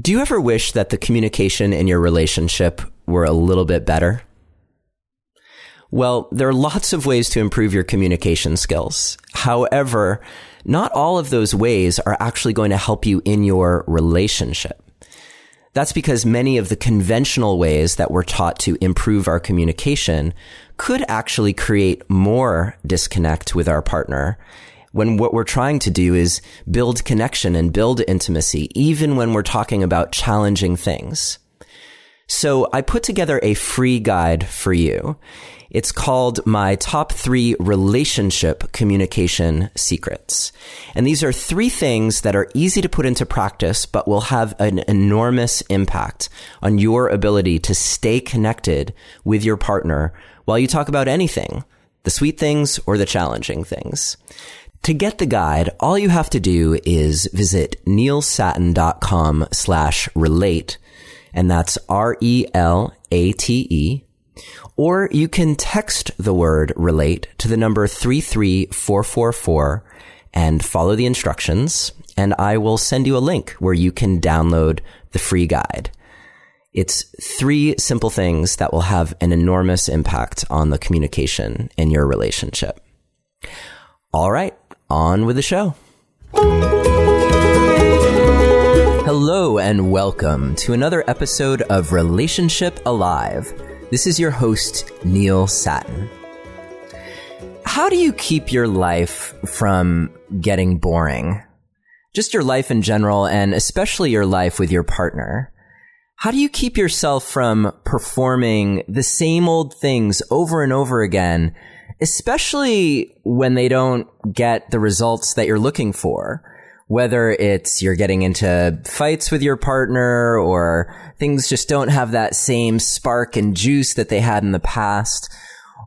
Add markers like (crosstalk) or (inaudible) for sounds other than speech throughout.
Do you ever wish that the communication in your relationship were a little bit better? Well, there are lots of ways to improve your communication skills. However, not all of those ways are actually going to help you in your relationship. That's because many of the conventional ways that we're taught to improve our communication could actually create more disconnect with our partner when what we're trying to do is build connection and build intimacy, even when we're talking about challenging things. So I put together a free guide for you. It's called my top three relationship communication secrets. And these are three things that are easy to put into practice, but will have an enormous impact on your ability to stay connected with your partner while you talk about anything, the sweet things or the challenging things. To get the guide, all you have to do is visit neilsattin.com slash relate, and that's R-E-L-A-T-E, or you can text the word relate to the number 33444 and follow the instructions, and I will send you a link where you can download the free guide. It's three simple things that will have an enormous impact on the communication in your relationship. All right on with the show. Hello and welcome to another episode of Relationship Alive. This is your host, Neil Sattin. How do you keep your life from getting boring? Just your life in general, and especially your life with your partner. How do you keep yourself from performing the same old things over and over again especially when they don't get the results that you're looking for. Whether it's you're getting into fights with your partner or things just don't have that same spark and juice that they had in the past.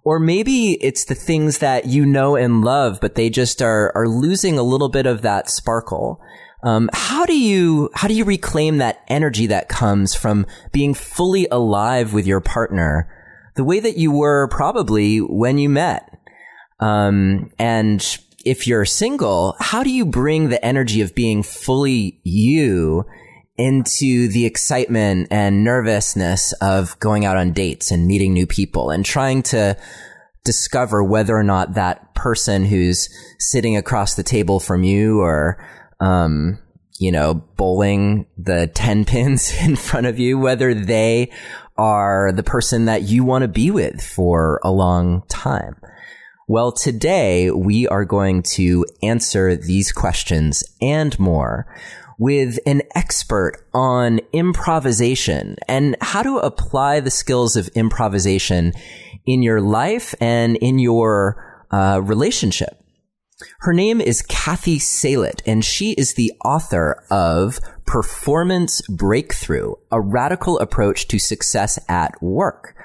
Or maybe it's the things that you know and love, but they just are, are losing a little bit of that sparkle. Um, how do you how do you reclaim that energy that comes from being fully alive with your partner the way that you were probably when you met. Um, and if you're single, how do you bring the energy of being fully you into the excitement and nervousness of going out on dates and meeting new people and trying to discover whether or not that person who's sitting across the table from you or, um, you know, bowling the 10 pins (laughs) in front of you, whether they are the person that you want to be with for a long time? Well, today we are going to answer these questions and more with an expert on improvisation and how to apply the skills of improvisation in your life and in your uh, relationship. Her name is Cathy Salit, and she is the author of Performance Breakthrough, a radical approach to success at work.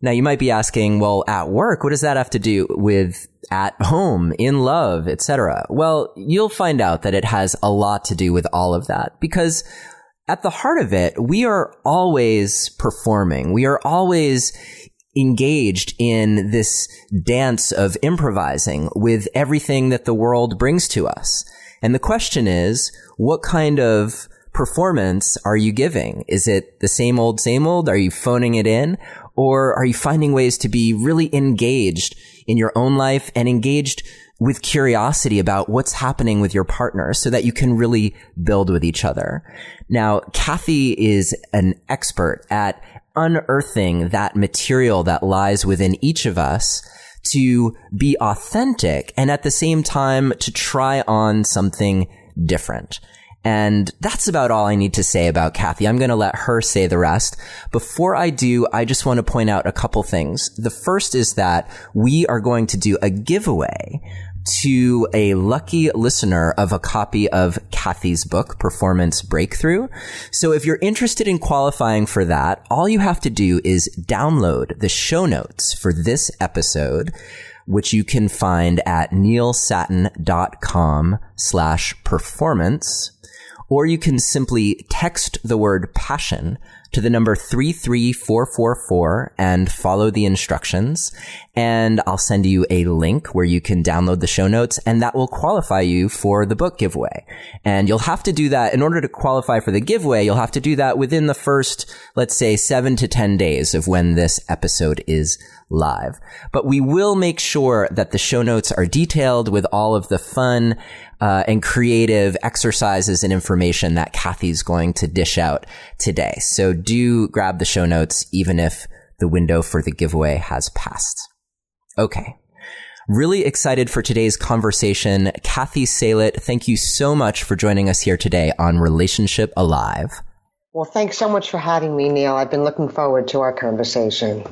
Now you might be asking, well, at work, what does that have to do with at home, in love, etc.? Well, you'll find out that it has a lot to do with all of that because at the heart of it, we are always performing. We are always engaged in this dance of improvising with everything that the world brings to us. And the question is, what kind of performance are you giving? Is it the same old, same old? Are you phoning it in? Or are you finding ways to be really engaged in your own life and engaged with curiosity about what's happening with your partner so that you can really build with each other. Now, Cathy is an expert at unearthing that material that lies within each of us to be authentic and at the same time to try on something different. And that's about all I need to say about Cathy. I'm going to let her say the rest. Before I do, I just want to point out a couple things. The first is that we are going to do a giveaway to a lucky listener of a copy of Cathy's book, Performance Breakthrough. So if you're interested in qualifying for that, all you have to do is download the show notes for this episode, which you can find at neilsattin.com slash performance, or you can simply text the word passion to the number 33444 and follow the instructions. And I'll send you a link where you can download the show notes and that will qualify you for the book giveaway. And you'll have to do that in order to qualify for the giveaway. You'll have to do that within the first, let's say seven to 10 days of when this episode is live. But we will make sure that the show notes are detailed with all of the fun uh, and creative exercises and information that Cathy's going to dish out today. So do grab the show notes, even if the window for the giveaway has passed. Okay. Really excited for today's conversation. Cathy Salit, thank you so much for joining us here today on Relationship Alive. Well, thanks so much for having me, Neil. I've been looking forward to our conversation.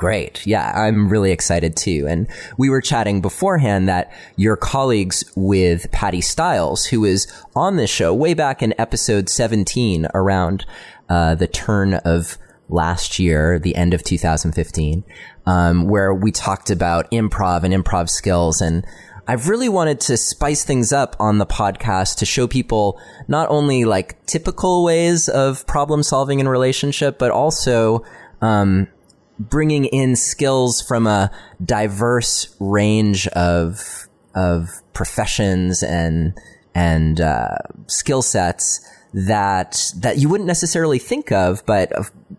Great. Yeah, I'm really excited too. And we were chatting beforehand that your colleagues with Patti Stiles, who was on this show way back in episode 17 around uh, the turn of last year, the end of 2015, um, where we talked about improv and improv skills. And I've really wanted to spice things up on the podcast to show people not only like typical ways of problem solving in relationship, but also um, bringing in skills from a diverse range of of professions and and uh, skill sets that that you wouldn't necessarily think of, but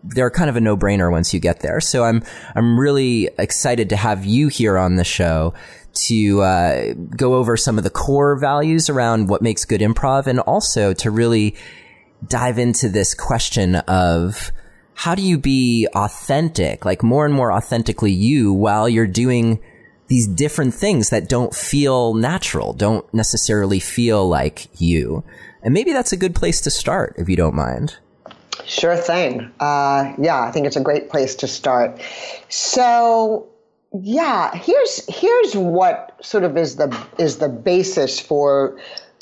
they're kind of a no brainer once you get there. So I'm I'm really excited to have you here on the show to uh, go over some of the core values around what makes good improv, and also to really dive into this question of how do you be authentic, like more and more authentically you while you're doing these different things that don't feel natural, don't necessarily feel like you? And maybe that's a good place to start if you don't mind. Sure thing. Uh, yeah, I think it's a great place to start. So, yeah, here's here's what sort of is the is the basis for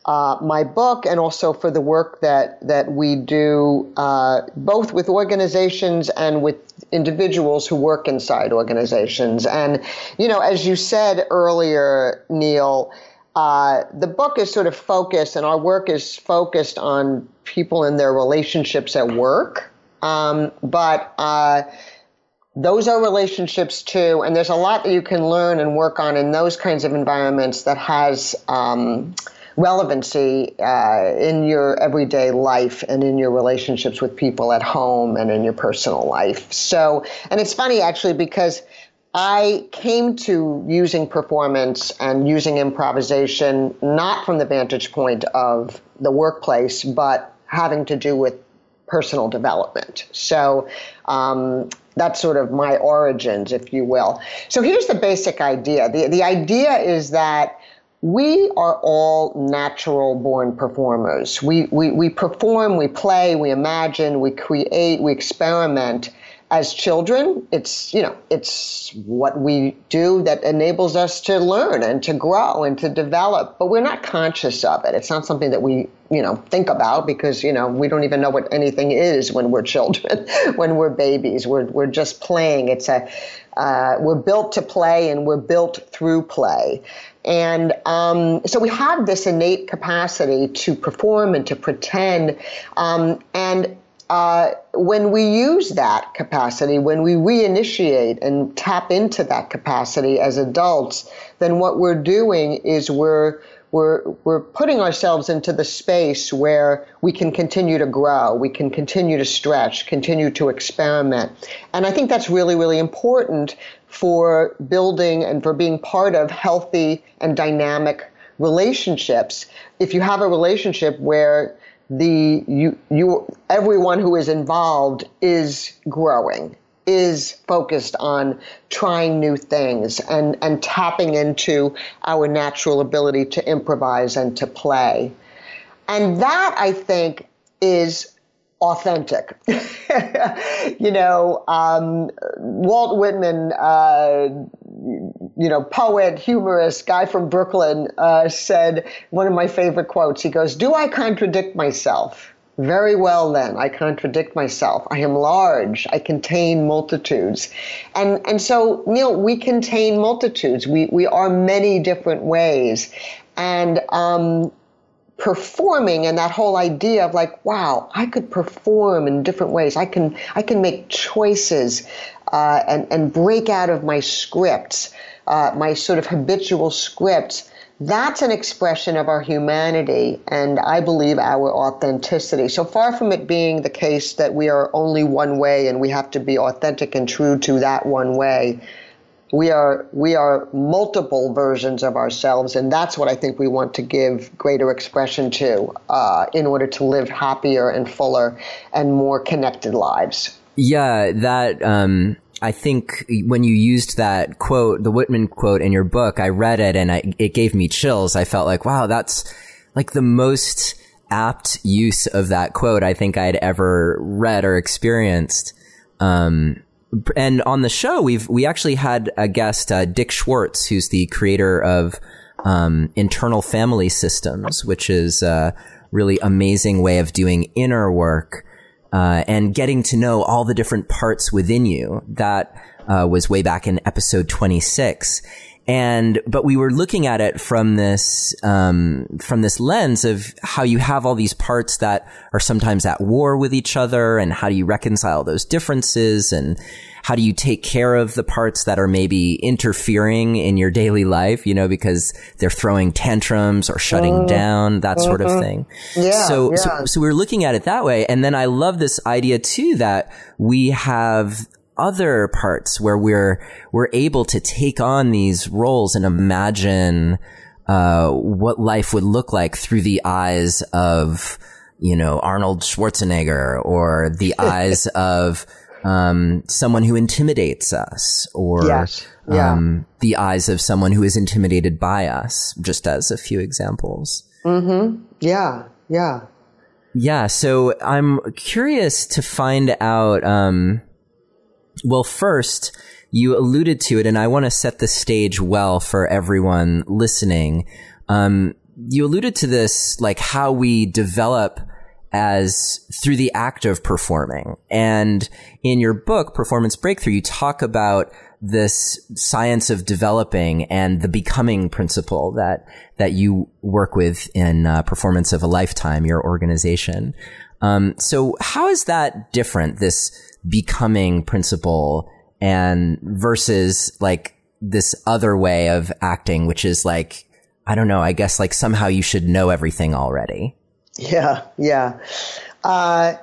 uh, my book and also for the work that that we do uh, both with organizations and with individuals who work inside organizations. And you know, as you said earlier, Neil. Uh, the book is sort of focused, and our work is focused on people and their relationships at work. Um, but uh, those are relationships too, and there's a lot that you can learn and work on in those kinds of environments that has um, relevancy uh, in your everyday life and in your relationships with people at home and in your personal life. So, and it's funny actually because I came to using performance and using improvisation not from the vantage point of the workplace, but having to do with personal development. So um, that's sort of my origins, if you will. So here's the basic idea. The, the idea is that we are all natural born performers. We, we, we perform, we play, we imagine, we create, we experiment as children, it's you know it's what we do that enables us to learn and to grow and to develop. But we're not conscious of it. It's not something that we you know think about because you know we don't even know what anything is when we're children, (laughs) when we're babies. We're we're just playing. It's a uh, we're built to play and we're built through play. And um, so we have this innate capacity to perform and to pretend. Um, and uh, when we use that capacity, when we reinitiate and tap into that capacity as adults, then what we're doing is we're we're we're putting ourselves into the space where we can continue to grow, we can continue to stretch, continue to experiment. And I think that's really really important for building and for being part of healthy and dynamic relationships. If you have a relationship where the you you everyone who is involved is growing is focused on trying new things and and tapping into our natural ability to improvise and to play and that i think is authentic (laughs) you know um, walt whitman uh, you know, poet, humorist, guy from Brooklyn, uh, said one of my favorite quotes. He goes, Do I contradict myself? Very well, then, I contradict myself. I am large. I contain multitudes. And, and so, Neil, we contain multitudes. We, we are many different ways. And um, performing and that whole idea of like wow i could perform in different ways. I can i can make choices uh, and and break out of my scripts uh, my sort of habitual scripts. That's an expression of our humanity and i believe our authenticity. So far from it being the case that we are only one way and we have to be authentic and true to that one way we are we are multiple versions of ourselves and that's what i think we want to give greater expression to uh, in order to live happier and fuller and more connected lives. Yeah that um, i think when you used that quote the whitman quote in your book i read it and I, it gave me chills. I felt like wow that's like the most apt use of that quote i think i'd ever read or experienced. Um, and on the show, we've we actually had a guest, uh, Dick Schwartz, who's the creator of um, Internal Family Systems, which is a really amazing way of doing inner work uh, and getting to know all the different parts within you. That uh, was way back in episode twenty six, and but we were looking at it from this um, from this lens of how you have all these parts that are sometimes at war with each other and how do you reconcile those differences and how do you take care of the parts that are maybe interfering in your daily life you know because they're throwing tantrums or shutting mm-hmm. down that sort of mm-hmm. thing yeah, so, yeah. so so we we're looking at it that way and then i love this idea too that we have other parts where we're we're able to take on these roles and imagine uh, what life would look like through the eyes of you know Arnold Schwarzenegger or the (laughs) eyes of um, someone who intimidates us or yes. yeah. um, the eyes of someone who is intimidated by us just as a few examples mm-hmm. yeah yeah yeah so i'm curious to find out um, well, first, you alluded to it, and I want to set the stage well for everyone listening. Um, you alluded to this, like how we develop as through the act of performing. And in your book, Performance Breakthrough, you talk about this science of developing and the becoming principle that that you work with in uh, Performance of a Lifetime, your organization. Um, so, how is that different? This becoming principle and versus like this other way of acting, which is like, I don't know, I guess like somehow you should know everything already. Yeah, yeah. Uh,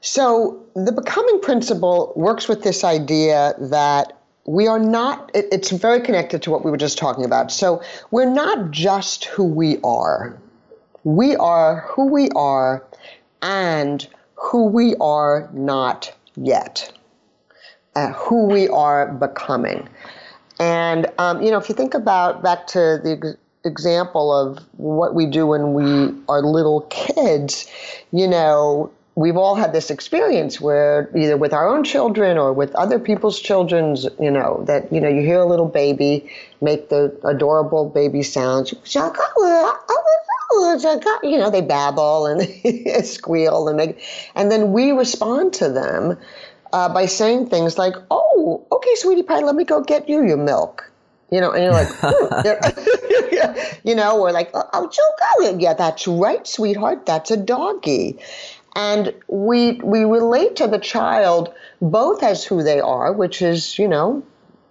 so the becoming principle works with this idea that we are not, it, it's very connected to what we were just talking about. So we're not just who we are, we are who we are and who we are not yet, uh, who we are becoming. And, um, you know, if you think about back to the ex- example of what we do when we are little kids, you know, we've all had this experience where either with our own children or with other people's children's, you know, that, you know, you hear a little baby make the adorable baby sounds you know, they babble and (laughs) they squeal and they, and then we respond to them uh, by saying things like, "Oh, okay, sweetie pie, let me go get you your milk." You know, and you're like, hmm. (laughs) (laughs) you know, we're like, "Oh, Joe, yeah, that's right, sweetheart, that's a doggy." And we we relate to the child both as who they are, which is, you know,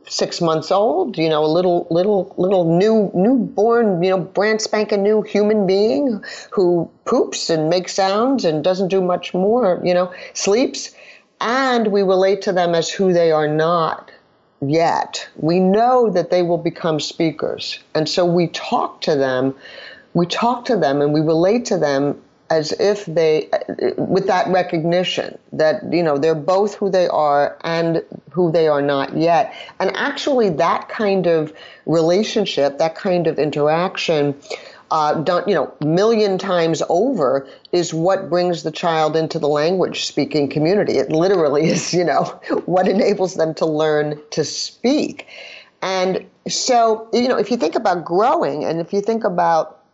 six months old, you know, a little, little, little new, newborn, you know, brand spanking new human being who poops and makes sounds and doesn't do much more, you know, sleeps. And we relate to them as who they are not yet. We know that they will become speakers. And so we talk to them, we talk to them and we relate to them as if they with that recognition that you know they're both who they are and who they are not yet. And actually that kind of relationship that kind of interaction uh, done you know million times over is what brings the child into the language speaking community. It literally is you know (laughs) what enables them to learn to speak. And so you know if you think about growing and if you think about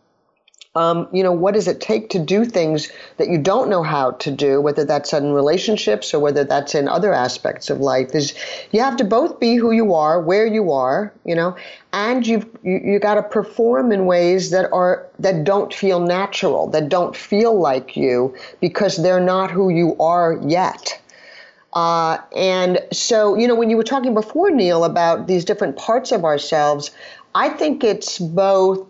Um, you know, what does it take to do things that you don't know how to do, whether that's in relationships or whether that's in other aspects of life? Is you have to both be who you are, where you are, you know, and you've you, you got to perform in ways that are that don't feel natural, that don't feel like you, because they're not who you are yet. Uh, and so, you know, when you were talking before, Neil, about these different parts of ourselves, I think it's both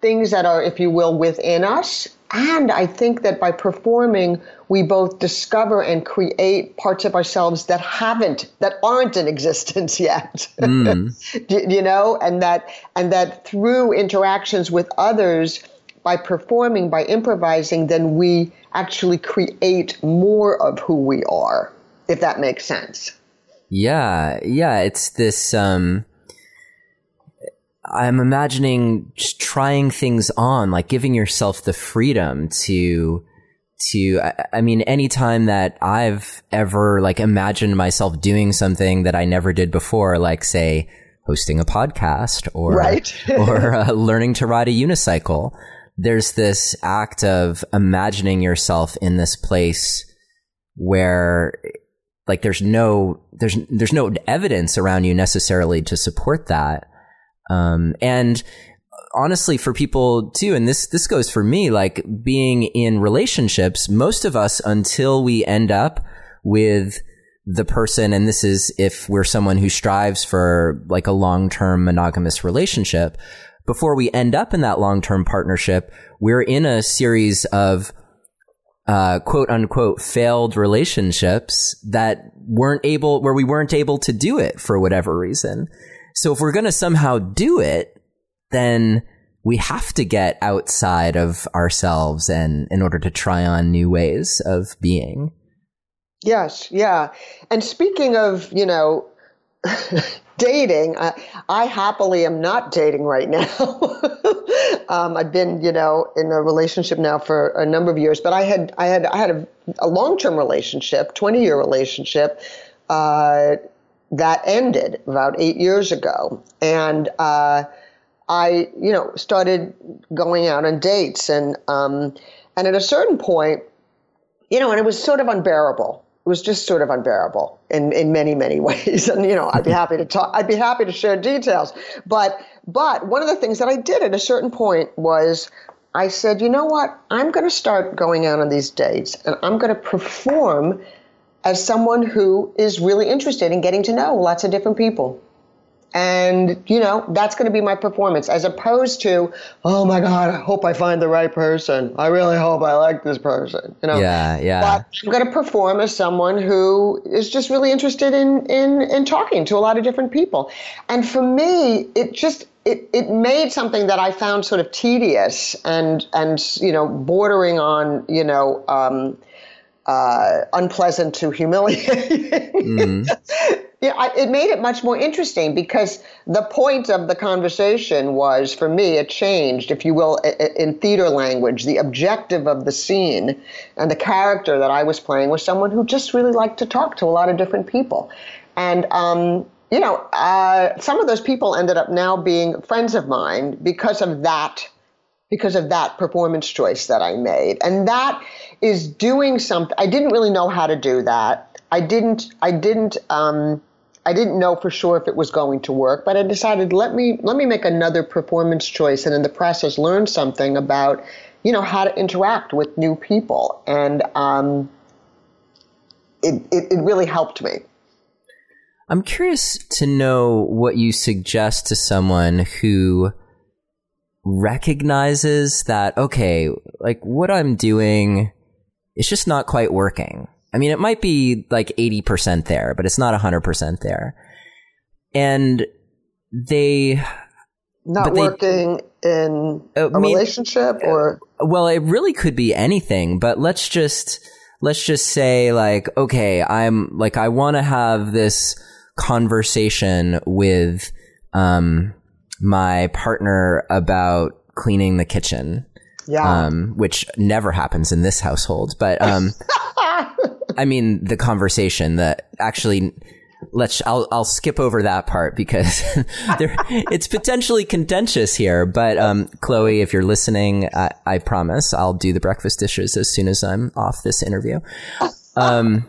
things that are, if you will, within us. And I think that by performing, we both discover and create parts of ourselves that haven't, that aren't in (laughs) existence yet. Mm. (laughs) you know, and that, and that through interactions with others, by performing, by improvising, then we actually create more of who we are if that makes sense. Yeah, yeah, it's this um I'm imagining just trying things on, like giving yourself the freedom to to I, I mean anytime that I've ever like imagined myself doing something that I never did before, like say hosting a podcast or right. (laughs) or uh, learning to ride a unicycle, there's this act of imagining yourself in this place where like there's no there's there's no evidence around you necessarily to support that um, and honestly for people too and this this goes for me like being in relationships most of us until we end up with the person and this is if we're someone who strives for like a long-term monogamous relationship before we end up in that long-term partnership we're in a series of uh, quote unquote failed relationships that weren't able, where we weren't able to do it for whatever reason. So if we're going to somehow do it, then we have to get outside of ourselves and in order to try on new ways of being. Yes, yeah. And speaking of, you know, (laughs) dating, I, I, happily am not dating right now. (laughs) um, I've been, you know, in a relationship now for a number of years, but I had, I had, I had a, a long-term relationship, 20-year relationship, uh, that ended about eight years ago, and uh, I, you know, started going out on dates, and um, and at a certain point, you know, and it was sort of unbearable. It was just sort of unbearable in, in many many (laughs) ways. And you know i'd be happy to talk i'd be happy to share details. But but one of the things that i did at a certain point was i said you know what? I'm going to start going out on these dates and i'm going to perform as someone who is really interested in getting to know lots of different people and, you know, that's going to be my performance as opposed to, oh my God, I hope I find the right person. I really hope I like this person. You know? Yeah, yeah. But I'm going to perform as someone who is just really interested in, in, in talking to a lot of different people. And for me, it just, it, it made something that I found sort of tedious and, and, you know, bordering on, you know, um, uh, unpleasant to humiliating. Mm. (laughs) yeah, I, it made it much more interesting because the point of the conversation was, for me, it changed, if you will, in theater language. The objective of the scene and the character that I was playing was someone who just really liked to talk to a lot of different people. And, um, you know, uh, some of those people ended up now being friends of mine because of that because of that performance choice that I made. And that is doing something. I didn't really know how to do that. I didn't. I didn't. Um, I didn't know for sure if it was going to work, but I decided let me let me make another performance choice, and in the process, learn something about you know how to interact with new people, and um, it, it it really helped me. I'm curious to know what you suggest to someone who recognizes that okay, like what I'm doing it's just not quite working. I mean, it might be like 80% there, but it's not 100% there. And they. Not working in a I mean, relationship or. Well, it really could be anything, but let's just. Let's just say, like, okay, I'm like, I want to have this conversation with um, my partner about cleaning the kitchen yeah. Um, which never happens in this household. But um, (laughs) I mean, the conversation that actually let's I'll I'll skip over that part because (laughs) there, it's potentially contentious here. But um, Chloe, if you're listening, I, I, promise I'll do the breakfast dishes as soon as I'm off this interview. Um,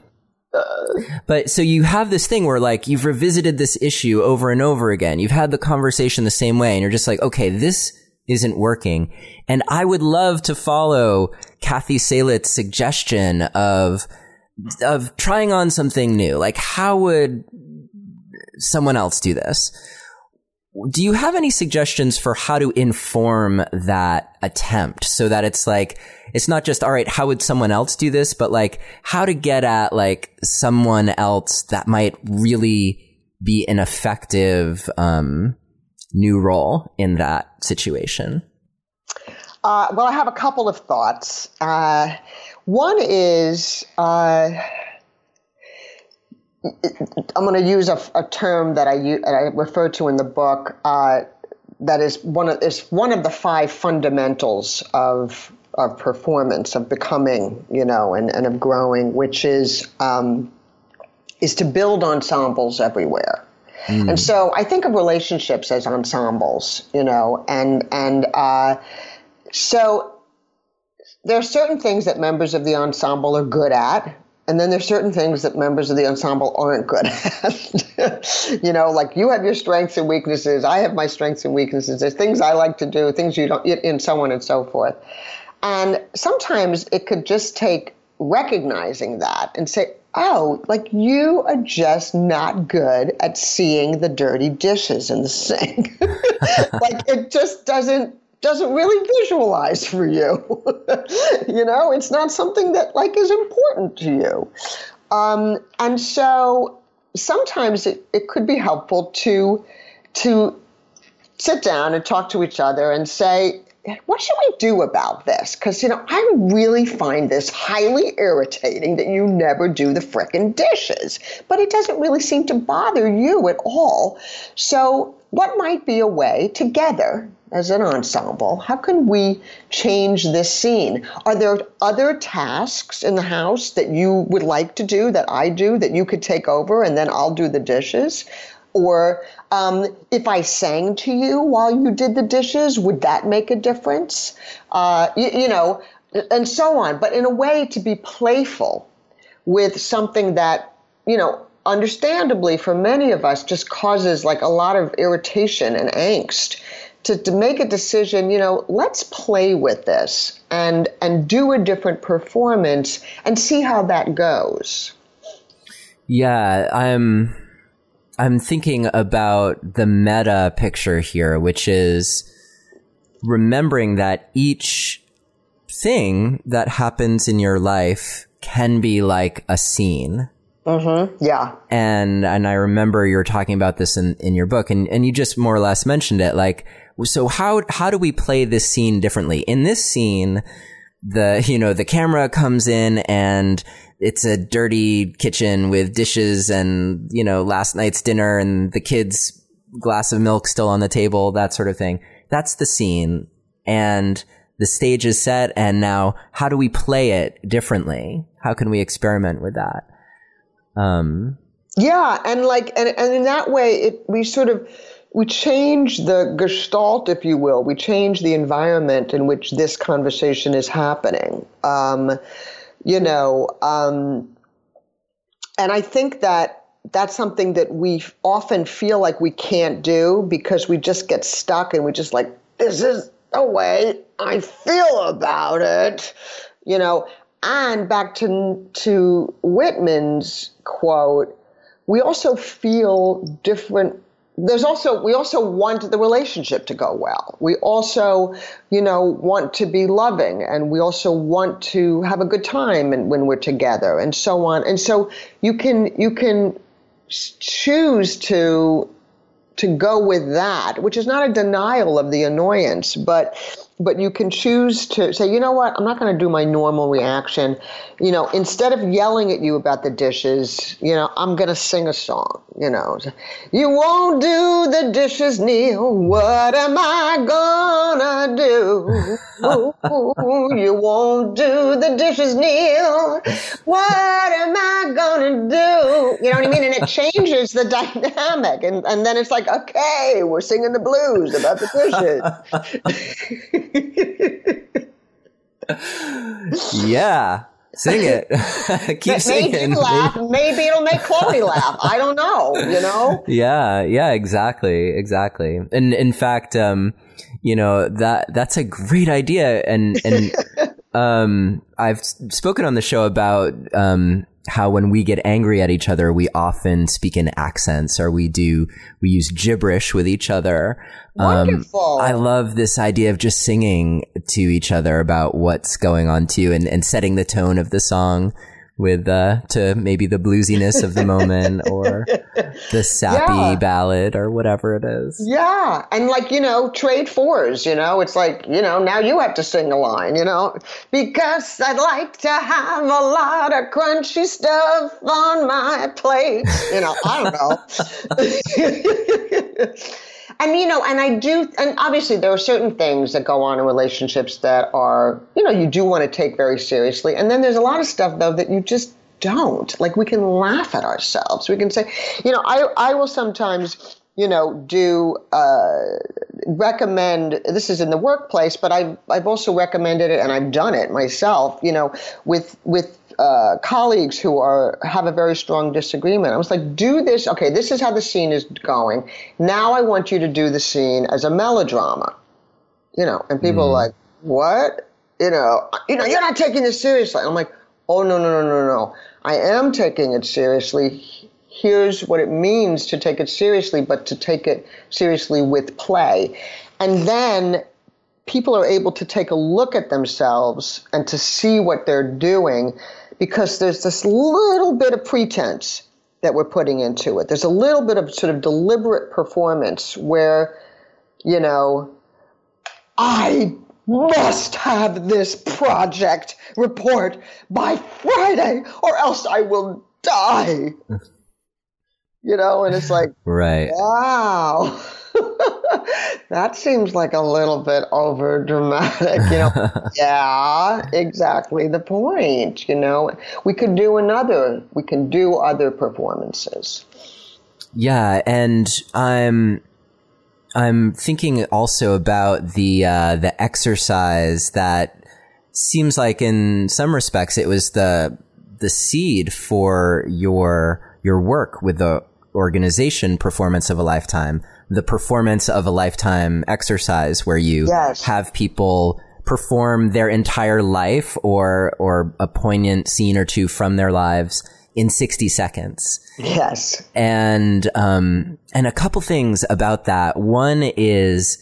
but so you have this thing where like you've revisited this issue over and over again. You've had the conversation the same way, and you're just like, okay, this isn't working. And I would love to follow Cathy Salit's suggestion of of trying on something new. Like, how would someone else do this? Do you have any suggestions for how to inform that attempt so that it's like, it's not just, all right, how would someone else do this, but like how to get at like someone else that might really be an effective, um, new role in that situation? Uh, well, I have a couple of thoughts. Uh, one is uh, I'm going to use a, a, term that I, that I refer to in the book. Uh, that is one of is one of the five fundamentals of of performance, of becoming, you know, and, and of growing, which is um, is to build ensembles everywhere. Mm. And so I think of relationships as ensembles, you know, and and uh, so there are certain things that members of the ensemble are good at, and then there's certain things that members of the ensemble aren't good at. (laughs) you know, like you have your strengths and weaknesses, I have my strengths and weaknesses. There's things I like to do, things you don't, and so on and so forth. And sometimes it could just take recognizing that and say, oh, like you are just not good at seeing the dirty dishes in the sink. (laughs) like it just doesn't doesn't really visualize for you. (laughs) you know, it's not something that like is important to you. Um, and so sometimes it, it could be helpful to to sit down and talk to each other and say, what should we do about this? Because, you know, I really find this highly irritating that you never do the frickin' dishes, but it doesn't really seem to bother you at all. So, what might be a way together as an ensemble? How can we change this scene? Are there other tasks in the house that you would like to do that I do that you could take over and then I'll do the dishes? Or um, if I sang to you while you did the dishes, would that make a difference? Uh, you, you know, and so on. But in a way, to be playful with something that, you know, understandably for many of us just causes like a lot of irritation and angst to, to make a decision you know let's play with this and and do a different performance and see how that goes yeah i'm I'm thinking about the meta picture here, which is remembering that each thing that happens in your life can be like a scene. Mm-hmm. Yeah. And and I remember you were talking about this in, in your book and, and you just more or less mentioned it. Like so how how do we play this scene differently? In this scene, the you know, the camera comes in and it's a dirty kitchen with dishes and, you know, last night's dinner and the kids' glass of milk still on the table, that sort of thing. That's the scene. And the stage is set. And now how do we play it differently? How can we experiment with that? Um, yeah. And like, and, and in that way, it, we sort of, we change the gestalt, if you will. We change the environment in which this conversation is happening. Um, you know, um, and I think that that's something that we often feel like we can't do because we just get stuck and we just like, this is the way I feel about it, you know. And back to to Whitman's quote, we also feel different there's also we also want the relationship to go well. We also, you know, want to be loving, and we also want to have a good time and when we're together, and so on. And so you can you can choose to to go with that, which is not a denial of the annoyance, but but you can choose to say, you know what, I'm not going to do my normal reaction. You know, instead of yelling at you about the dishes, you know, I'm going to sing a song. You know, you won't do the dishes, Neil. What am I gonna do? you won't do the dishes, Neil. What am I gonna do. You know what I mean? And it changes the dynamic. And, and then it's like, okay, we're singing the blues about the dishes. (laughs) (laughs) yeah. Sing it. (laughs) (laughs) Keep It singing. made you laugh. Maybe it'll make Chloe laugh. I don't know, you know? Yeah, yeah, exactly, exactly. And in fact, um, you know that that's a great idea, and and um, I've spoken on the show about um, how when we get angry at each other, we often speak in accents, or we do we use gibberish with each other. Wonderful. Um, I love this idea of just singing to each other about what's going on too, and and setting the tone of the song with uh to maybe the bluesiness of the moment (laughs) or the sappy Yeah. ballad or whatever it is. Yeah, and like you know, trade fours. You know, it's like you know now you have to sing a line. You know, because I'd like to have a lot of crunchy stuff on my plate. You know, I don't know. (laughs) (laughs) And you know, and I do, and obviously there are certain things that go on in relationships that are, you know, you do want to take very seriously. And then there's a lot of stuff though that you just don't. Like we can laugh at ourselves. We can say, you know, I I will sometimes you know, do uh, recommend. This is in the workplace, but I've I've also recommended it, and I've done it myself. You know, with with uh, colleagues who are have a very strong disagreement. I was like, do this. Okay, this is how the scene is going. Now I want you to do the scene as a melodrama. You know, and people are like, what? You know, you know, you're not taking this seriously. I'm like, oh no no no no no. I am taking it seriously here's what it means to take it seriously, but to take it seriously with play. And then people are able to take a look at themselves and to see what they're doing because there's this little bit of pretense that we're putting into it. There's a little bit of sort of deliberate performance where, you know, I must have this project report by Friday or else I will die (laughs) you know, and it's like, Right. wow, (laughs) that seems like a little bit over dramatic, you know. (laughs) yeah, exactly the point, you know. We could do another, we can do other performances. Yeah, and I'm I'm thinking also about the uh, the exercise that seems like in some respects it was the the seed for your your work with the organization performance of a lifetime the performance of a lifetime exercise where you Yes. have people perform their entire life or or a poignant scene or two from their lives in 60 seconds Yes. and um and a couple things about that one is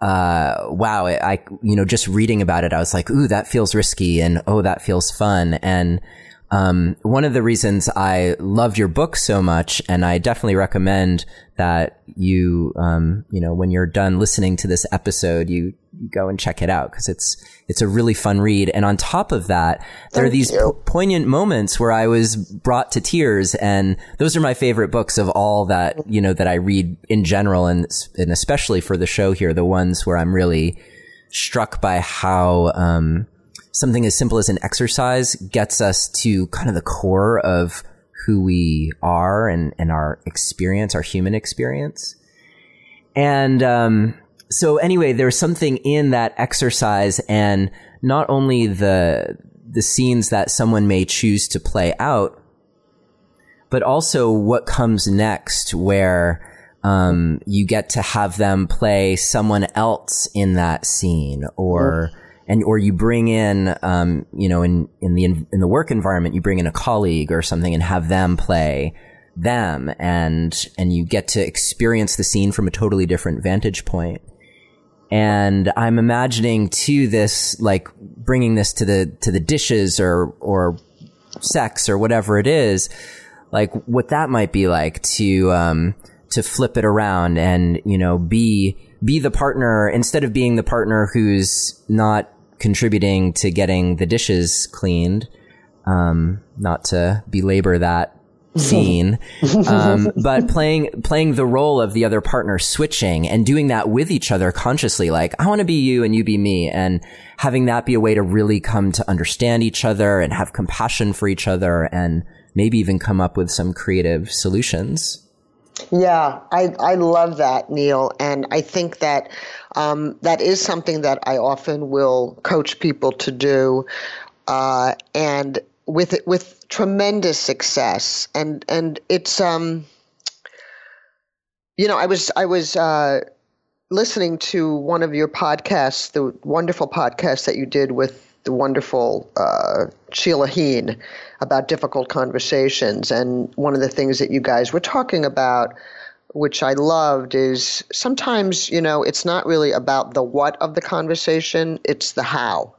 uh wow I, I you know just reading about it i was like ooh that feels risky and oh that feels fun and um one of the reasons i loved your book so much and i definitely recommend that you um you know when you're done listening to this episode you, you go and check it out because it's it's a really fun read. And on top of that there are these po- poignant moments where I was brought to tears, and those are my favorite books of all that you know that I read in general, and and especially for the show here, the ones where I'm really struck by how um, something as simple as an exercise gets us to kind of the core of who we are and and our experience, our human experience, and um, so anyway, there's something in that exercise, and not only the the scenes that someone may choose to play out, but also what comes next, where um, you get to have them play someone else in that scene, or and or you bring in, um, you know, in in the in the work environment, you bring in a colleague or something and have them play them, and and you get to experience the scene from a totally different vantage point. and I'm imagining too this like bringing this to the to the dishes or or sex or whatever it is, like what that might be like to um to flip it around and you know be be the partner instead of being the partner who's not contributing to getting the dishes cleaned. Um, not to belabor that (laughs) scene, um, but playing playing the role of the other partner, switching and doing that with each other consciously. Like I want to be you and you be me, and having that be a way to really come to understand each other and have compassion for each other and maybe even come up with some creative solutions. Yeah, I, I love that, Neil. And I think that um, that is something that I often will coach people to do. Uh, and with with tremendous success. And and it's um you know, I was I was uh, listening to one of your podcasts, the wonderful podcast that you did with the wonderful uh, Sheila Heen about difficult conversations. And one of the things that you guys were talking about, which I loved, is sometimes, you know, it's not really about the what of the conversation, it's the how.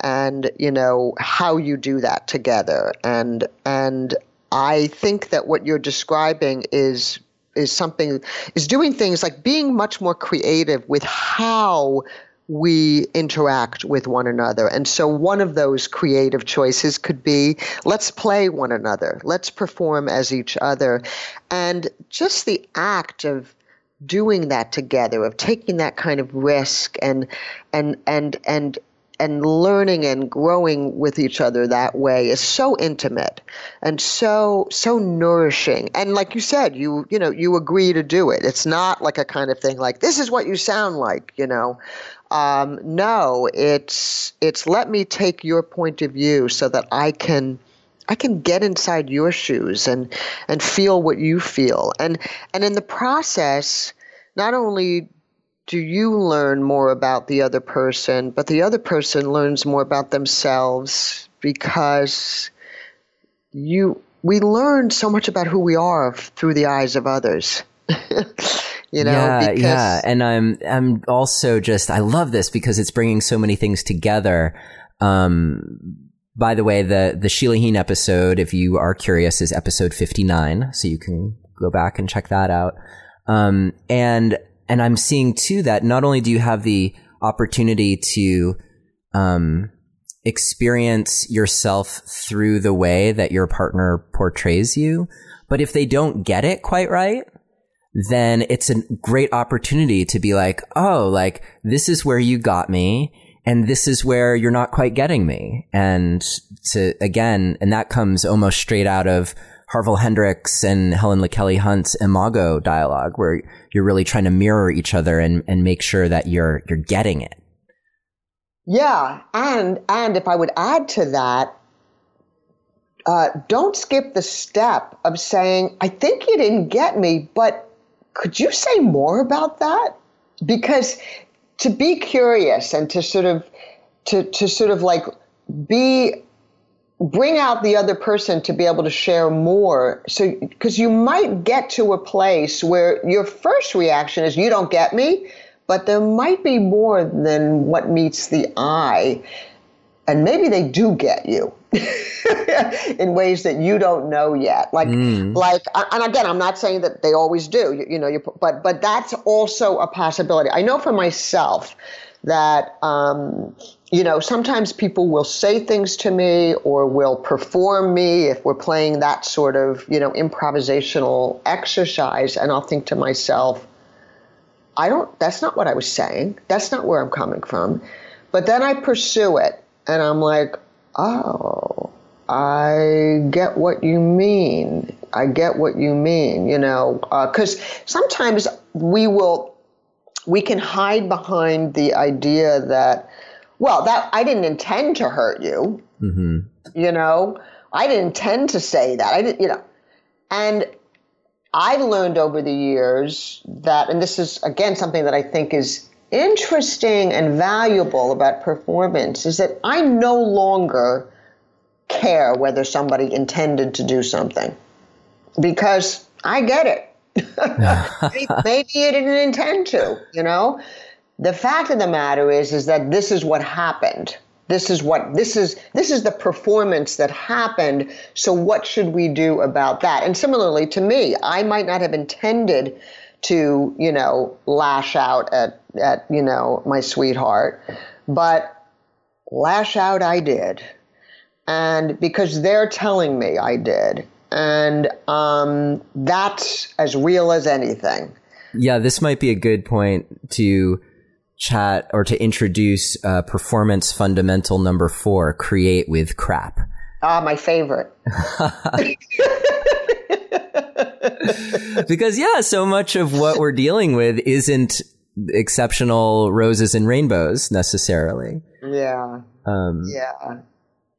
And, you know, how you do that together. And, and I think that what you're describing is is something is doing things like being much more creative with how we interact with one another. And so one of those creative choices could be let's play one another, let's perform as each other. And just the act of doing that together, of taking that kind of risk and and and and and learning and growing with each other that way is so intimate and so so nourishing and like you said you you know you agree to do it it's not like a kind of thing like this is what you sound like you know um, no, it's it's let me take your point of view so that I can I can get inside your shoes and and feel what you feel. And and in the process, not only do you learn more about the other person, but the other person learns more about themselves because you we learn so much about who we are through the eyes of others. (laughs) you know yeah because- yeah and i'm i'm also just i love this because it's bringing so many things together. Um by the way the the sheila heen episode if you are curious is episode 59 so you can go back and check that out. Um and and i'm seeing too that not only do you have the opportunity to um experience yourself through the way that your partner portrays you but if they don't get it quite right then it's a great opportunity to be like, oh, like this is where you got me and this is where you're not quite getting me. And to again, and that comes almost straight out of Harville Hendrix and Helen LaKelly Hunt's Imago dialogue, where you're really trying to mirror each other and, and make sure that you're you're getting it. Yeah, and and if I would add to that, uh, don't skip the step of saying, "I think you didn't get me, but could you say more about that? Because to be curious and to sort of to to sort of like be bring out the other person to be able to share more. So because you might get to a place where your first reaction is you don't get me but there might be more than what meets the eye. And maybe they do get you (laughs) in ways that you don't know yet. Like mm. like and again i'm not saying that they always do you, you know you, but but that's also a possibility. I know for myself that um, you know sometimes people will say things to me or will perform me if we're playing that sort of you know improvisational exercise and i'll think to myself i don't that's not what i was saying. That's not where i'm coming from. But then i pursue it and i'm like oh, I get what you mean. I get what you mean, you know, because uh, sometimes we will, we can hide behind the idea that, well, that I didn't intend to hurt you. Mm-hmm. You know, I didn't intend to say that. I didn't, you know, and I've learned over the years that, and this is again something that I think is interesting and valuable about performance is that I no longer care whether somebody intended to do something because I get it. (laughs) Maybe you didn't intend to, you know? The fact of the matter is is that this is what happened. This is what this is this is the performance that happened. So what should we do about that? And similarly to me, I might not have intended to, you know, lash out at, at, you know, my sweetheart. But lash out I did. And because they're telling me I did. And um, that's as real as anything. Yeah, this might be a good point to chat or to introduce uh, performance fundamental number four create with crap. Ah, my favorite. (laughs) (laughs) because yeah, so much of what we're dealing with isn't exceptional roses and rainbows necessarily. Yeah. Um, yeah.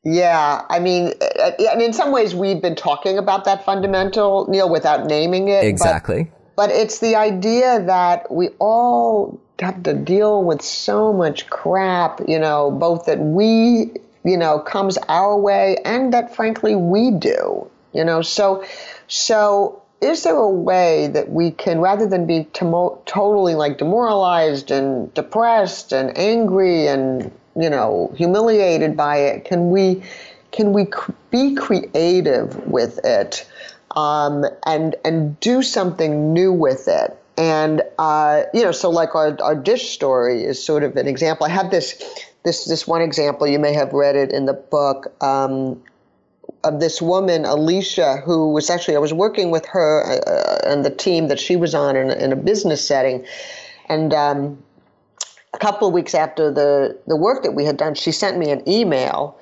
Yeah, I mean, and in some ways, we've been talking about that fundamental, Neil, without naming it. Exactly. But, but it's the idea that we all have to deal with so much crap, you know, both that we, you know, comes our way and that frankly we do, you know. So, so is there a way that we can, rather than be tomo- totally like demoralized and depressed and angry and you know humiliated by it, can we can we cr- be creative with it um, and and do something new with it? And uh, you know, so like our our dish story is sort of an example. I have this this this one example. You may have read it in the book. Um, of this woman, Alicia, who was actually, I was working with her uh, and the team that she was on in, in a business setting. And um, a couple of weeks after the, the work that we had done, she sent me an email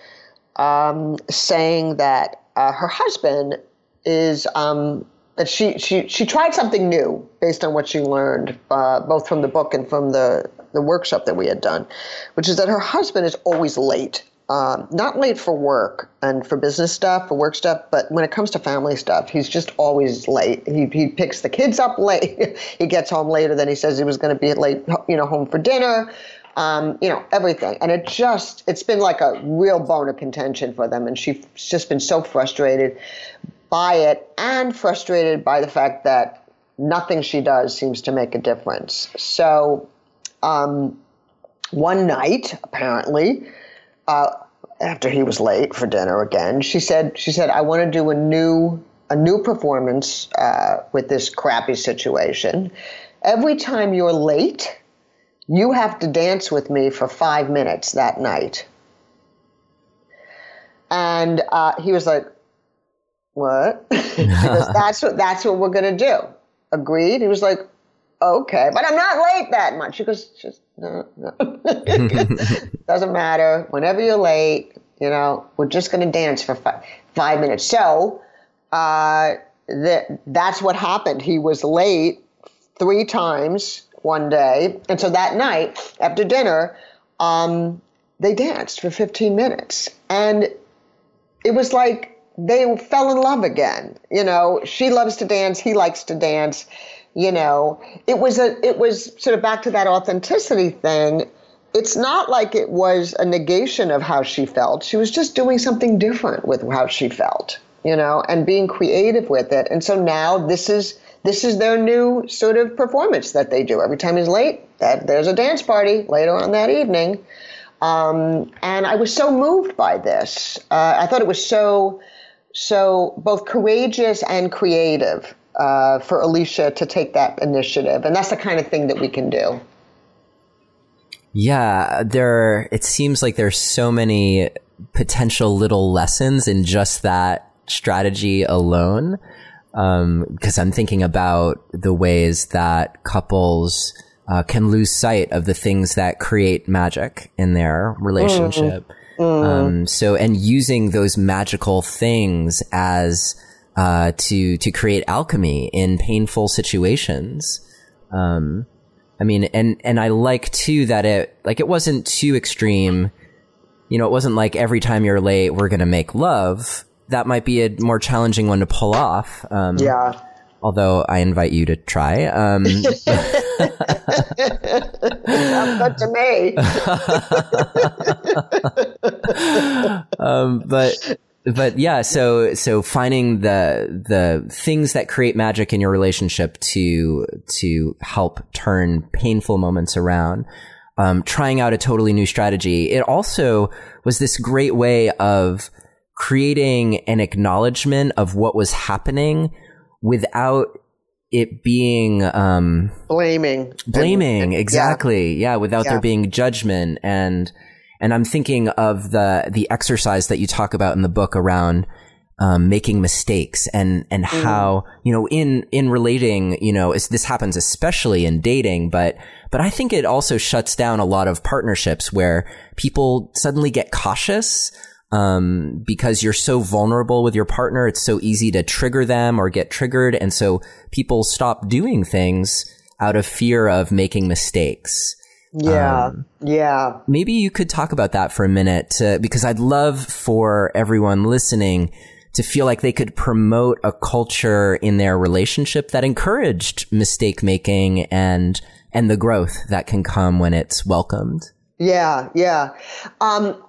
um, saying that uh, her husband is. Um, that she, she, she tried something new based on what she learned, uh, both from the book and from the, the workshop that we had done, which is that her husband is always late um, not late for work and for business stuff, for work stuff, but when it comes to family stuff, he's just always late. He, he picks the kids up late. (laughs) he gets home later than he says he was going to be late, you know, home for dinner. Um, you know, everything. And it just, it's been like a real bone of contention for them. And she's just been so frustrated by it and frustrated by the fact that nothing she does seems to make a difference. So, um, one night, apparently, uh, after he was late for dinner again, she said, "She said I want to do a new a new performance uh, with this crappy situation. Every time you're late, you have to dance with me for five minutes that night." And uh, he was like, "What?" (laughs) goes, (laughs) "That's what that's what we're gonna do." Agreed. He was like, "Okay, but I'm not late that much." She goes, "Just no, (laughs) no. Doesn't matter. Whenever you're late, you know, we're just going to dance for five, five minutes. So uh, that that's what happened. He was late three times one day, and so that night after dinner, um, they danced for 15 minutes, and it was like they fell in love again. You know, she loves to dance, he likes to dance you know it was a it was sort of back to that authenticity thing. It's not like it was a negation of how she felt. She was just doing something different with how she felt you know and being creative with it. And so now this is this is their new sort of performance that they do. Every time he's late that there's a dance party later on that evening. Um, and i was so moved by this. Uh, i thought it was so so both courageous and creative uh, for Alicia to take that initiative. And that's the kind of thing that we can do. Yeah, there. It seems like there's so many potential little lessons in just that strategy alone. Because um, I'm thinking about the ways that couples uh, can lose sight of the things that create magic in their relationship. Mm. Mm. Um, so, and using those magical things as uh, to to create alchemy in painful situations. Um, I mean, and and I like too that it like it wasn't too extreme. You know, it wasn't like every time you're late, we're gonna make love. That might be a more challenging one to pull off. Um, yeah. Although I invite you to try. Um, (laughs) good to me. (laughs) um, but but yeah, so so finding the the things that create magic in your relationship to to help turn painful moments around. Um, trying out a totally new strategy. It also was this great way of creating an acknowledgement of what was happening without it being um, blaming blaming and, and, exactly yeah, yeah without yeah. there being judgment and and I'm thinking of the the exercise that you talk about in the book around um, making mistakes and and mm. how you know in in relating you know this happens especially in dating but but I think it also shuts down a lot of partnerships where people suddenly get cautious um, because you're so vulnerable with your partner. It's so easy to trigger them or get triggered. And so people stop doing things out of fear of making mistakes. Yeah. Um, yeah. Maybe you could talk about that for a minute to, because I'd love for everyone listening to feel like they could promote a culture in their relationship that encouraged mistake making and and the growth that can come when it's welcomed. Yeah, yeah. Um,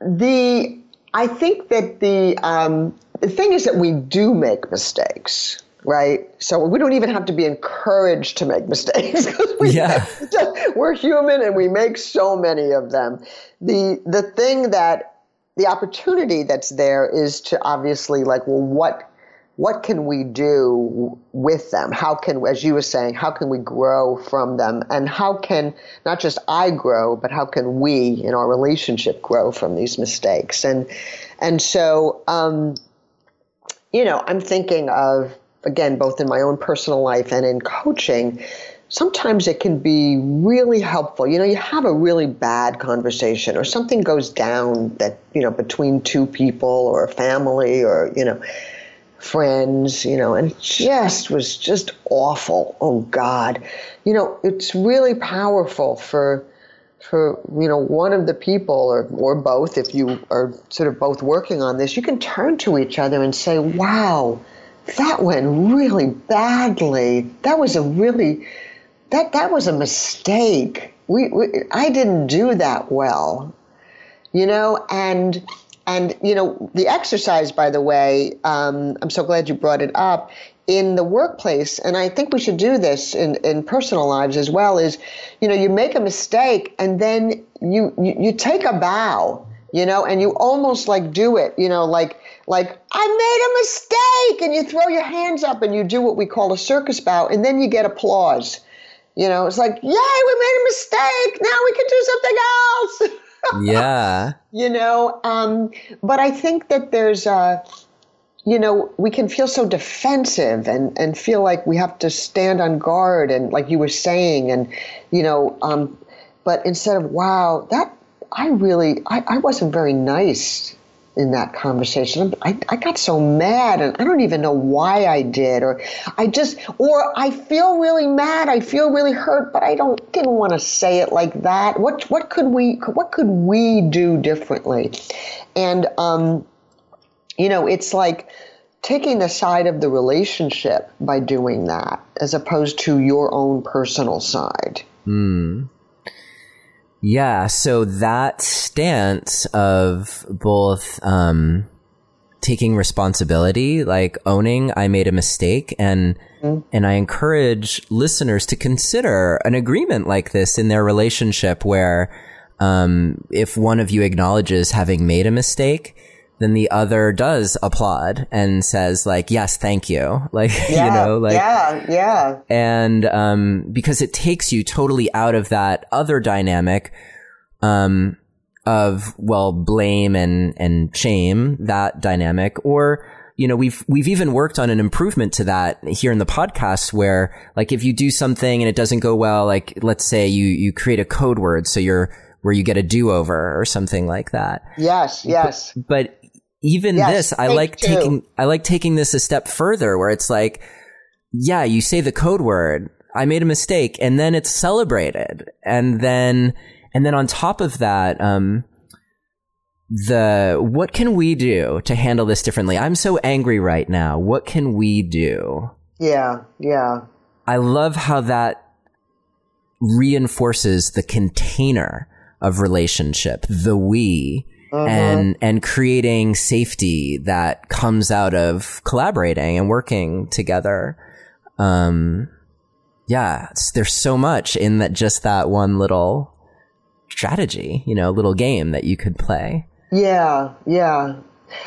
the I think that the um, the thing is that we do make mistakes, right? So we don't even have to be encouraged to make mistakes. (laughs) we, yeah, (laughs) we're human and we make so many of them. The the thing that the opportunity that's there is to obviously like, well, what what can we do with them? How can, as you were saying, how can we grow from them? And how can not just I grow, but how can we in our relationship grow from these mistakes? And and so, um, you know, I'm thinking of again, both in my own personal life and in coaching. Sometimes it can be really helpful. You know, you have a really bad conversation or something goes down that, you know, between two people or family or, you know, friends, you know, and just was just awful. Oh God. You know, it's really powerful for for you know one of the people or or both if you are sort of both working on this, you can turn to each other and say, "Wow, that went really badly. That was a really that that was a mistake. We, we I didn't do that well." You know, and and, you know, the exercise, by the way, um, I'm so glad you brought it up in the workplace, and I think we should do this in, in personal lives as well, is, you know, you make a mistake and then you, you, you take a bow, you know, and you almost like do it, you know, like, like, I made a mistake, and you throw your hands up and you do what we call a circus bow, and then you get applause. You know, it's like, yay, we made a mistake. Now we can do something else. (laughs) yeah. You know, um, but I think that there's a, you know, we can feel so defensive and, and feel like we have to stand on guard and like you were saying, and, you know, um, but instead of, wow, that, I really, I, I wasn't very nice in that conversation. I, I got so mad and I don't even know why I did, or I just, or I feel really mad. I feel really hurt, but I don't, didn't want to say it like that. What, what could we, what could we do differently? And, um, you know, it's like taking the side of the relationship by doing that as opposed to your own personal side. Hmm. Yeah, so that stance of both um, taking responsibility, like owning I made a mistake, and mm-hmm. and I encourage listeners to consider an agreement like this in their relationship, where um, if one of you acknowledges having made a mistake, then the other does applaud and says like yes thank you (laughs) like (laughs) yeah, you know like yeah yeah and um because it takes you totally out of that other dynamic um of well blame and and shame that dynamic or you know we've we've even worked on an improvement to that here in the podcast where like if you do something and it doesn't go well like let's say you you create a code word so you're where you get a do-over or something like that. Yes, yes. But, but even yes, this, I like two. taking, I like taking this a step further where it's like, yeah, you say the code word, I made a mistake, and then it's celebrated. And then, and then on top of that, um, the, what can we do to handle this differently? I'm so angry right now. What can we do? Yeah, yeah. I love how that reinforces the container of relationship, the we, uh-huh. and and creating safety that comes out of collaborating and working together. Um, yeah, there's so much in that just that one little strategy, you know, little game that you could play. Yeah, yeah.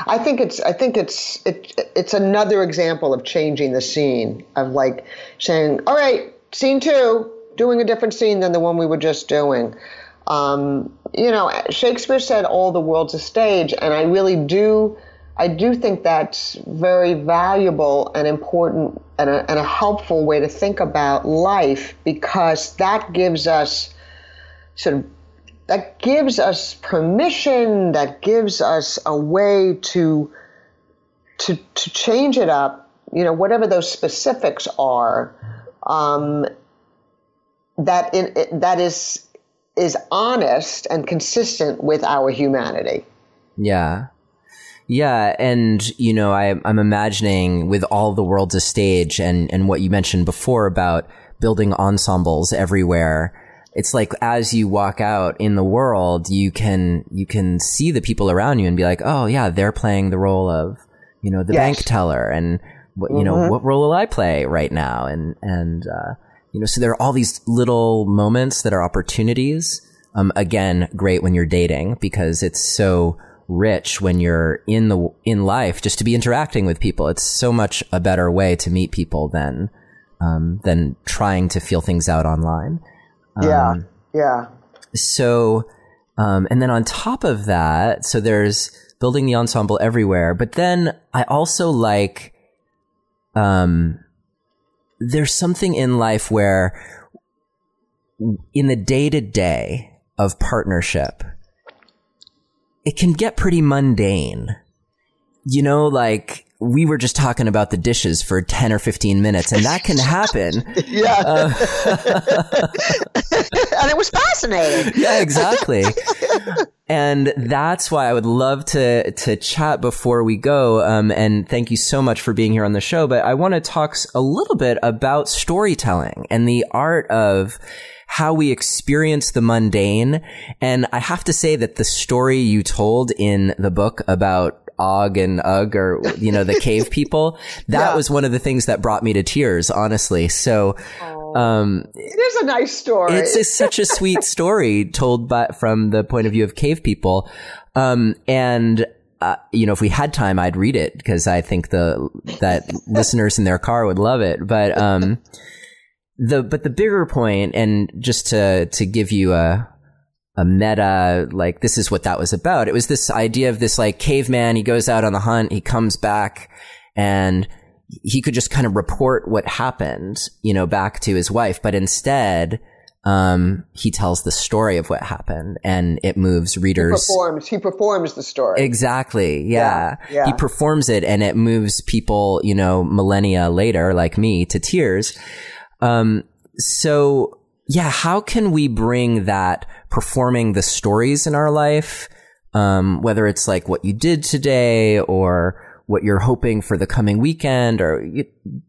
I think it's I think it's it, it's another example of changing the scene of like saying, "All right, scene 2, doing a different scene than the one we were just doing." Um, you know, Shakespeare said all the world's a stage, and I really do. I do think that's very valuable and important and a, and a helpful way to think about life because that gives us sort of that gives us permission, that gives us a way to to to change it up, you know, whatever those specifics are, um, that in, that is is honest and consistent with our humanity. Yeah. Yeah, and you know, I, I'm imagining with all the world's a stage, and and what you mentioned before about building ensembles everywhere. It's like as you walk out in the world, you can you can see the people around you and be like, oh yeah, they're playing the role of you know the yes. bank teller, and what you know mm-hmm. what role will I play right now, and and uh, you know, so there are all these little moments that are opportunities. Um, again, great when you're dating because it's so rich when you're in the in life just to be interacting with people. It's so much a better way to meet people than um, than trying to feel things out online. Um, yeah, yeah. So, um, and then on top of that, so there's building the ensemble everywhere, but then I also like, um, there's something in life where in the day to day of partnership, it can get pretty mundane. You know, like we were just talking about the dishes for 10 or 15 minutes and that can happen. (laughs) yeah. Uh, (laughs) (laughs) and it was fascinating. Yeah, exactly. And that's why I would love to, to chat before we go. Um, and thank you so much for being here on the show. But I want to talk a little bit about storytelling and the art of how we experience the mundane. And I have to say that the story you told in the book about Og and Ugg or, you know, the cave (laughs) people, that yeah. was one of the things that brought me to tears, honestly. So, um, it is a nice story. It's a, such a sweet (laughs) story told by, from the point of view of cave people. Um, and, uh, you know, if we had time, I'd read it because I think the, that (laughs) listeners in their car would love it. But, um, the but the bigger point, and just to to give you a a meta like this is what that was about. It was this idea of this like caveman. He goes out on the hunt. He comes back and he could just kind of report what happened, you know, back to his wife. But instead, um, he tells the story of what happened and it moves readers. He performs, he performs the story. Exactly. Yeah. yeah. yeah. He performs it and it moves people, you know, millennia later, like me, to tears. Um, so yeah, how can we bring that performing the stories in our life, um, whether it's like what you did today or what you're hoping for the coming weekend, or you,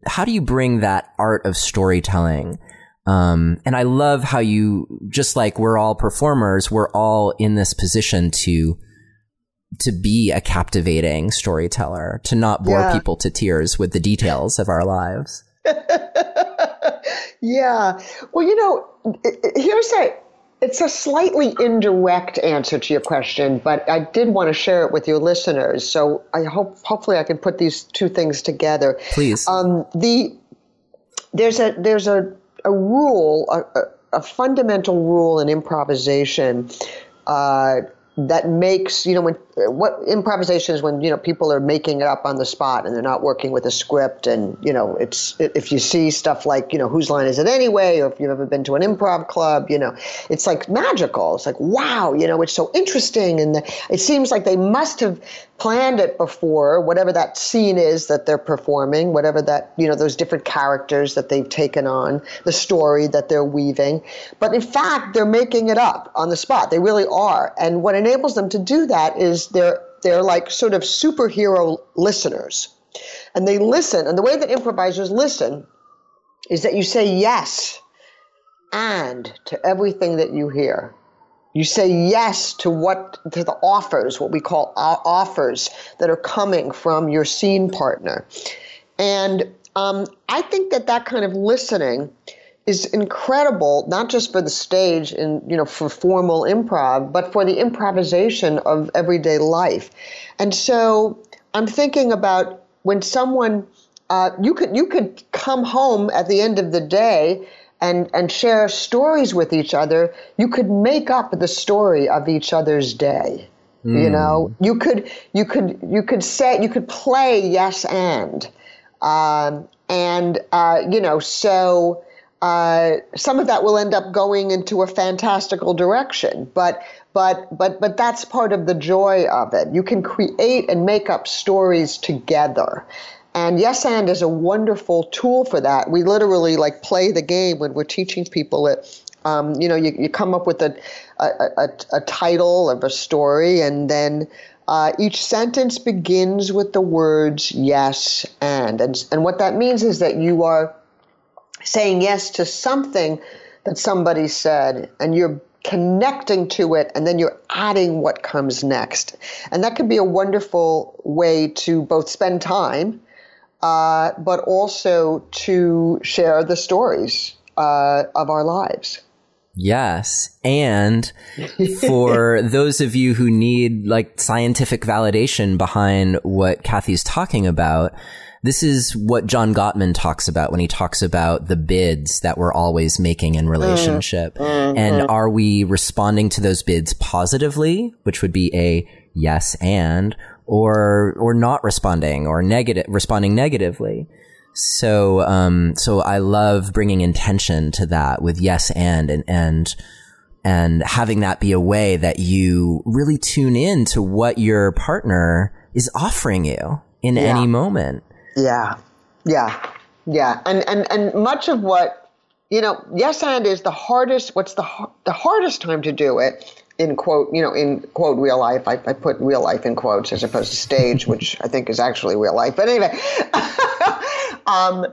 how do you bring that art of storytelling? Um, and I love how you, just like we're all performers, we're all in this position to, to be a captivating storyteller, to not bore yeah. people to tears with the details of our lives. (laughs) Yeah. Well, you know, here's a it's a slightly indirect answer to your question, but I did want to share it with your listeners. So I hope hopefully I can put these two things together. Please. Um, the there's a there's a a rule a, a fundamental rule in improvisation uh, that makes you know when what improvisation is when you know people are making it up on the spot and they're not working with a script and you know it's if you see stuff like you know whose line is it anyway? Or if you've ever been to an improv club you know it's like magical. It's like wow you know it's so interesting. And the, it seems like they must have planned it before, whatever that scene is that they're performing, whatever that, you know, those different characters that they've taken on, the story that they're weaving. But in fact, they're making it up on the spot. They really are. And what enables them to do that is they're they're like sort of superhero listeners. And they listen, and the way that improvisers listen is that you say yes and to everything that you hear. You say yes to what to the offers, what we call offers that are coming from your scene partner, and um, I think that that kind of listening is incredible, not just for the stage and you know for formal improv, but for the improvisation of everyday life. And so I'm thinking about when someone uh, you could you could come home at the end of the day and and share stories with each other, you could make up the story of each other's day. Mm. You hmm. know, you could you could you could say you could play yes and, um, and uh, you know so. uh, some of that will end up going into a fantastical direction. But but but but that's part of the joy of it. You can create and make up stories together. And Yes and is a wonderful tool for that. We literally like play the game when we're teaching people it. Um, you know, you, you come up with a, a, a, a title of a story, and then uh, each sentence begins with the words yes and. and. And what that means is that you are saying yes to something that somebody said, and you're connecting to it, and then you're adding what comes next. And that can be a wonderful way to both spend time uh, but also to share the stories uh, of our lives. Yes. And for (laughs) those of you who need like scientific validation behind what Cathy's talking about, this is what John Gottman talks about when he talks about the bids that we're always making in relationship. Mm-hmm. And are we responding to those bids positively, which would be a yes and, or or not responding or negative responding negatively. So um, so I love bringing intention to that with yes and and and and having that be a way that you really tune in to what your partner is offering you in yeah. any moment. Yeah. Yeah. Yeah. And and and much of what you know, yes and is the hardest what's the the hardest time to do it in quote, you know, in quote real life. I, I put real life in quotes as opposed to stage, which I think is actually real life. But anyway, (laughs) um,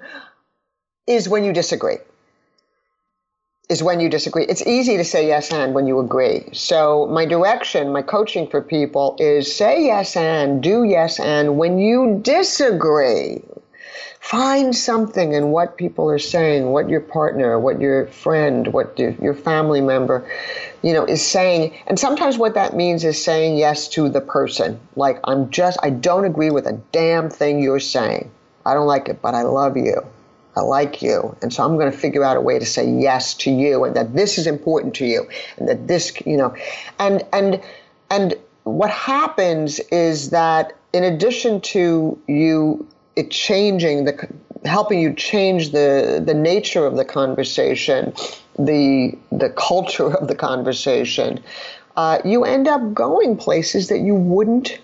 is when you disagree. Is when you disagree. It's easy to say yes and when you agree. So my direction, my coaching for people is say yes and do yes and when you disagree. Find something in what people are saying, what your partner, what your friend, what your, your family member you know, is saying, and sometimes what that means is saying yes to the person. Like, I'm just, I don't agree with a damn thing you're saying. I don't like it, but I love you. I like you. And so I'm going to figure out a way to say yes to you and that this is important to you and that this, you know, and, and, and what happens is that in addition to you it changing the, helping you change the, the nature of the conversation, the the culture of the conversation, uh, you end up going places that you wouldn't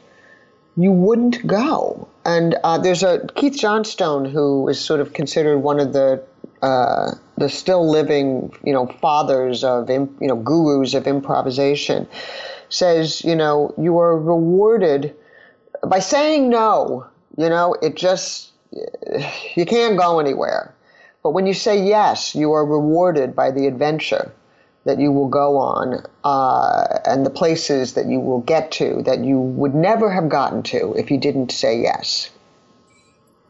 you wouldn't go. And uh, there's a Keith Johnstone who is sort of considered one of the uh, the still living, you know, fathers of you know gurus of improvisation. Says, you know, you are rewarded by saying no. You know, it just (sighs) you can't go anywhere. But when you say yes, you are rewarded by the adventure that you will go on uh, and the places that you will get to that you would never have gotten to if you didn't say yes.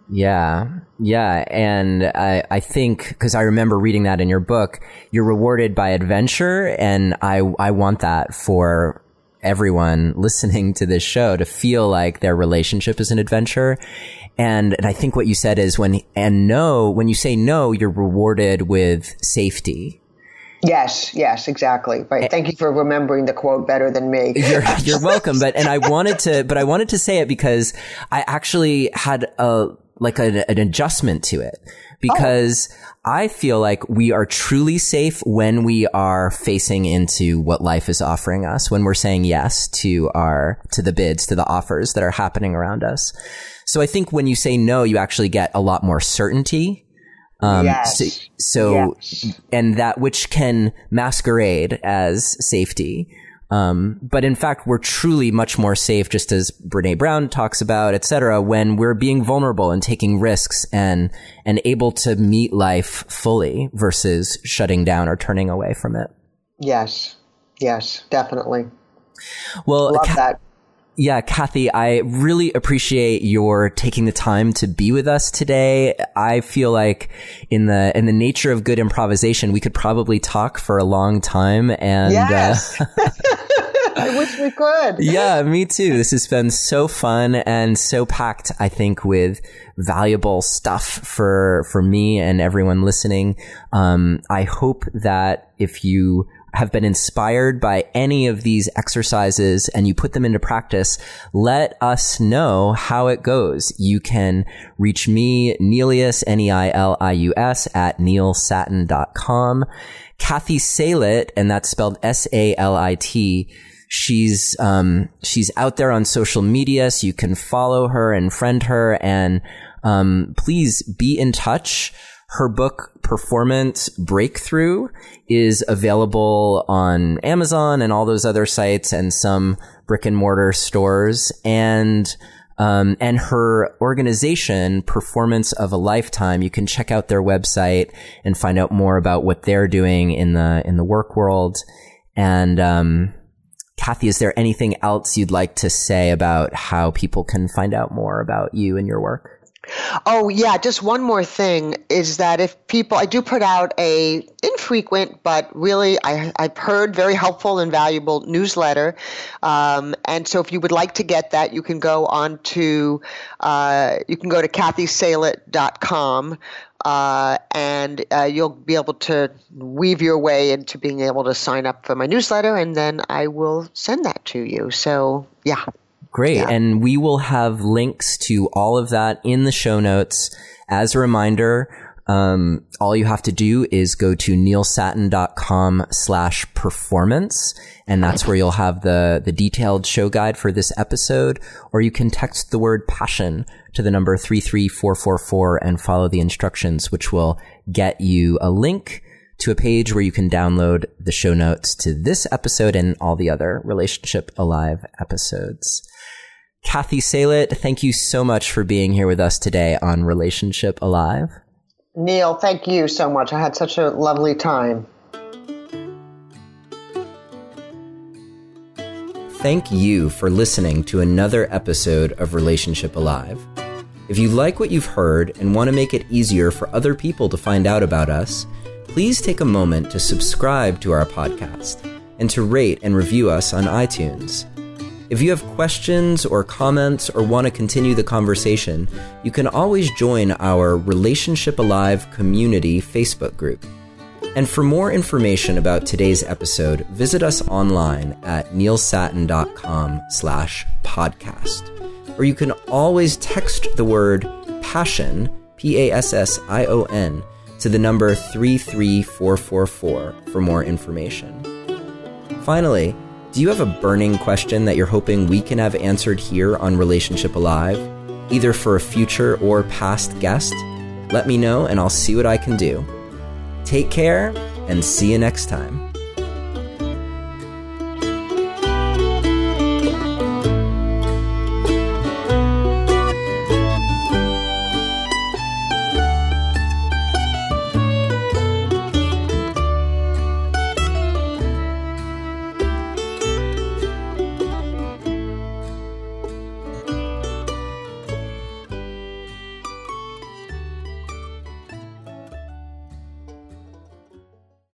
Yeah, yeah, and I I think because I remember reading that in your book, you're rewarded by adventure, and I I want that for everyone (laughs) listening to this show to feel like their relationship is an adventure, and, and I think what you said is when, and no, when you say no, you're rewarded with safety. Yes, yes, exactly. Right. Thank you for remembering the quote better than me. (laughs) You're, you're welcome. But, and I wanted to, but I wanted to say it because I actually had a, like an adjustment to it because oh. I feel like we are truly safe when we are facing into what life is offering us, when we're saying yes to our, to the bids, to the offers that are happening around us. So I think when you say no, you actually get a lot more certainty. Um, yes. So, so yes. and that which can masquerade as safety. Um, but in fact, we're truly much more safe, just as Brene Brown talks about, et cetera, when we're being vulnerable and taking risks and, and able to meet life fully versus shutting down or turning away from it. Yes. Yes, definitely. Well, love that. Yeah, Cathy, I really appreciate your taking the time to be with us today. I feel like in the in the nature of good improvisation, we could probably talk for a long time and uh, yes. uh, (laughs) (laughs) I wish we could. Yeah, me too. This has been so fun and so packed, I think, with valuable stuff for for me and everyone listening. Um, I hope that if you have been inspired by any of these exercises and you put them into practice, let us know how it goes. You can reach me, Neilius, N-E-I-L-I-U-S at neilsattin.com. Cathy Salit, and that's spelled S-A-L-I-T. She's, um, she's out there on social media, so you can follow her and friend her and, um, please be in touch her book, Performance Breakthrough, is available on Amazon and all those other sites and some brick and mortar stores. And um, and her organization, Performance of a Lifetime, you can check out their website and find out more about what they're doing in the in the work world. And um, Cathy, is there anything else you'd like to say about how people can find out more about you and your work? Oh yeah, just one more thing is that if people, I do put out a infrequent but really I, I've heard very helpful and valuable newsletter, um, and so if you would like to get that, you can go on to uh, you can go to cathysalit.com. Uh, and uh, you'll be able to weave your way into being able to sign up for my newsletter, and then I will send that to you. So, yeah. Great. Yeah. And we will have links to all of that in the show notes. As a reminder, um, all you have to do is go to neilsattin.com slash performance. And that's where you'll have the, the detailed show guide for this episode. Or you can text the word passion to the number 33444 and follow the instructions, which will get you a link to a page where you can download the show notes to this episode and all the other Relationship Alive episodes. Cathy Salit, thank you so much for being here with us today on Relationship Alive. Neil, thank you so much. I had such a lovely time. Thank you for listening to another episode of Relationship Alive. If you like what you've heard and want to make it easier for other people to find out about us, please take a moment to subscribe to our podcast and to rate and review us on iTunes. If you have questions or comments or want to continue the conversation, you can always join our Relationship Alive community Facebook group. And for more information about today's episode, visit us online at neilsattin.com slash podcast. Or you can always text the word passion, P-A-S-S-I-O-N, to the number 33444 for more information. Finally, do you have a burning question that you're hoping we can have answered here on Relationship Alive, either for a future or past guest? Let me know and I'll see what I can do. Take care and see you next time.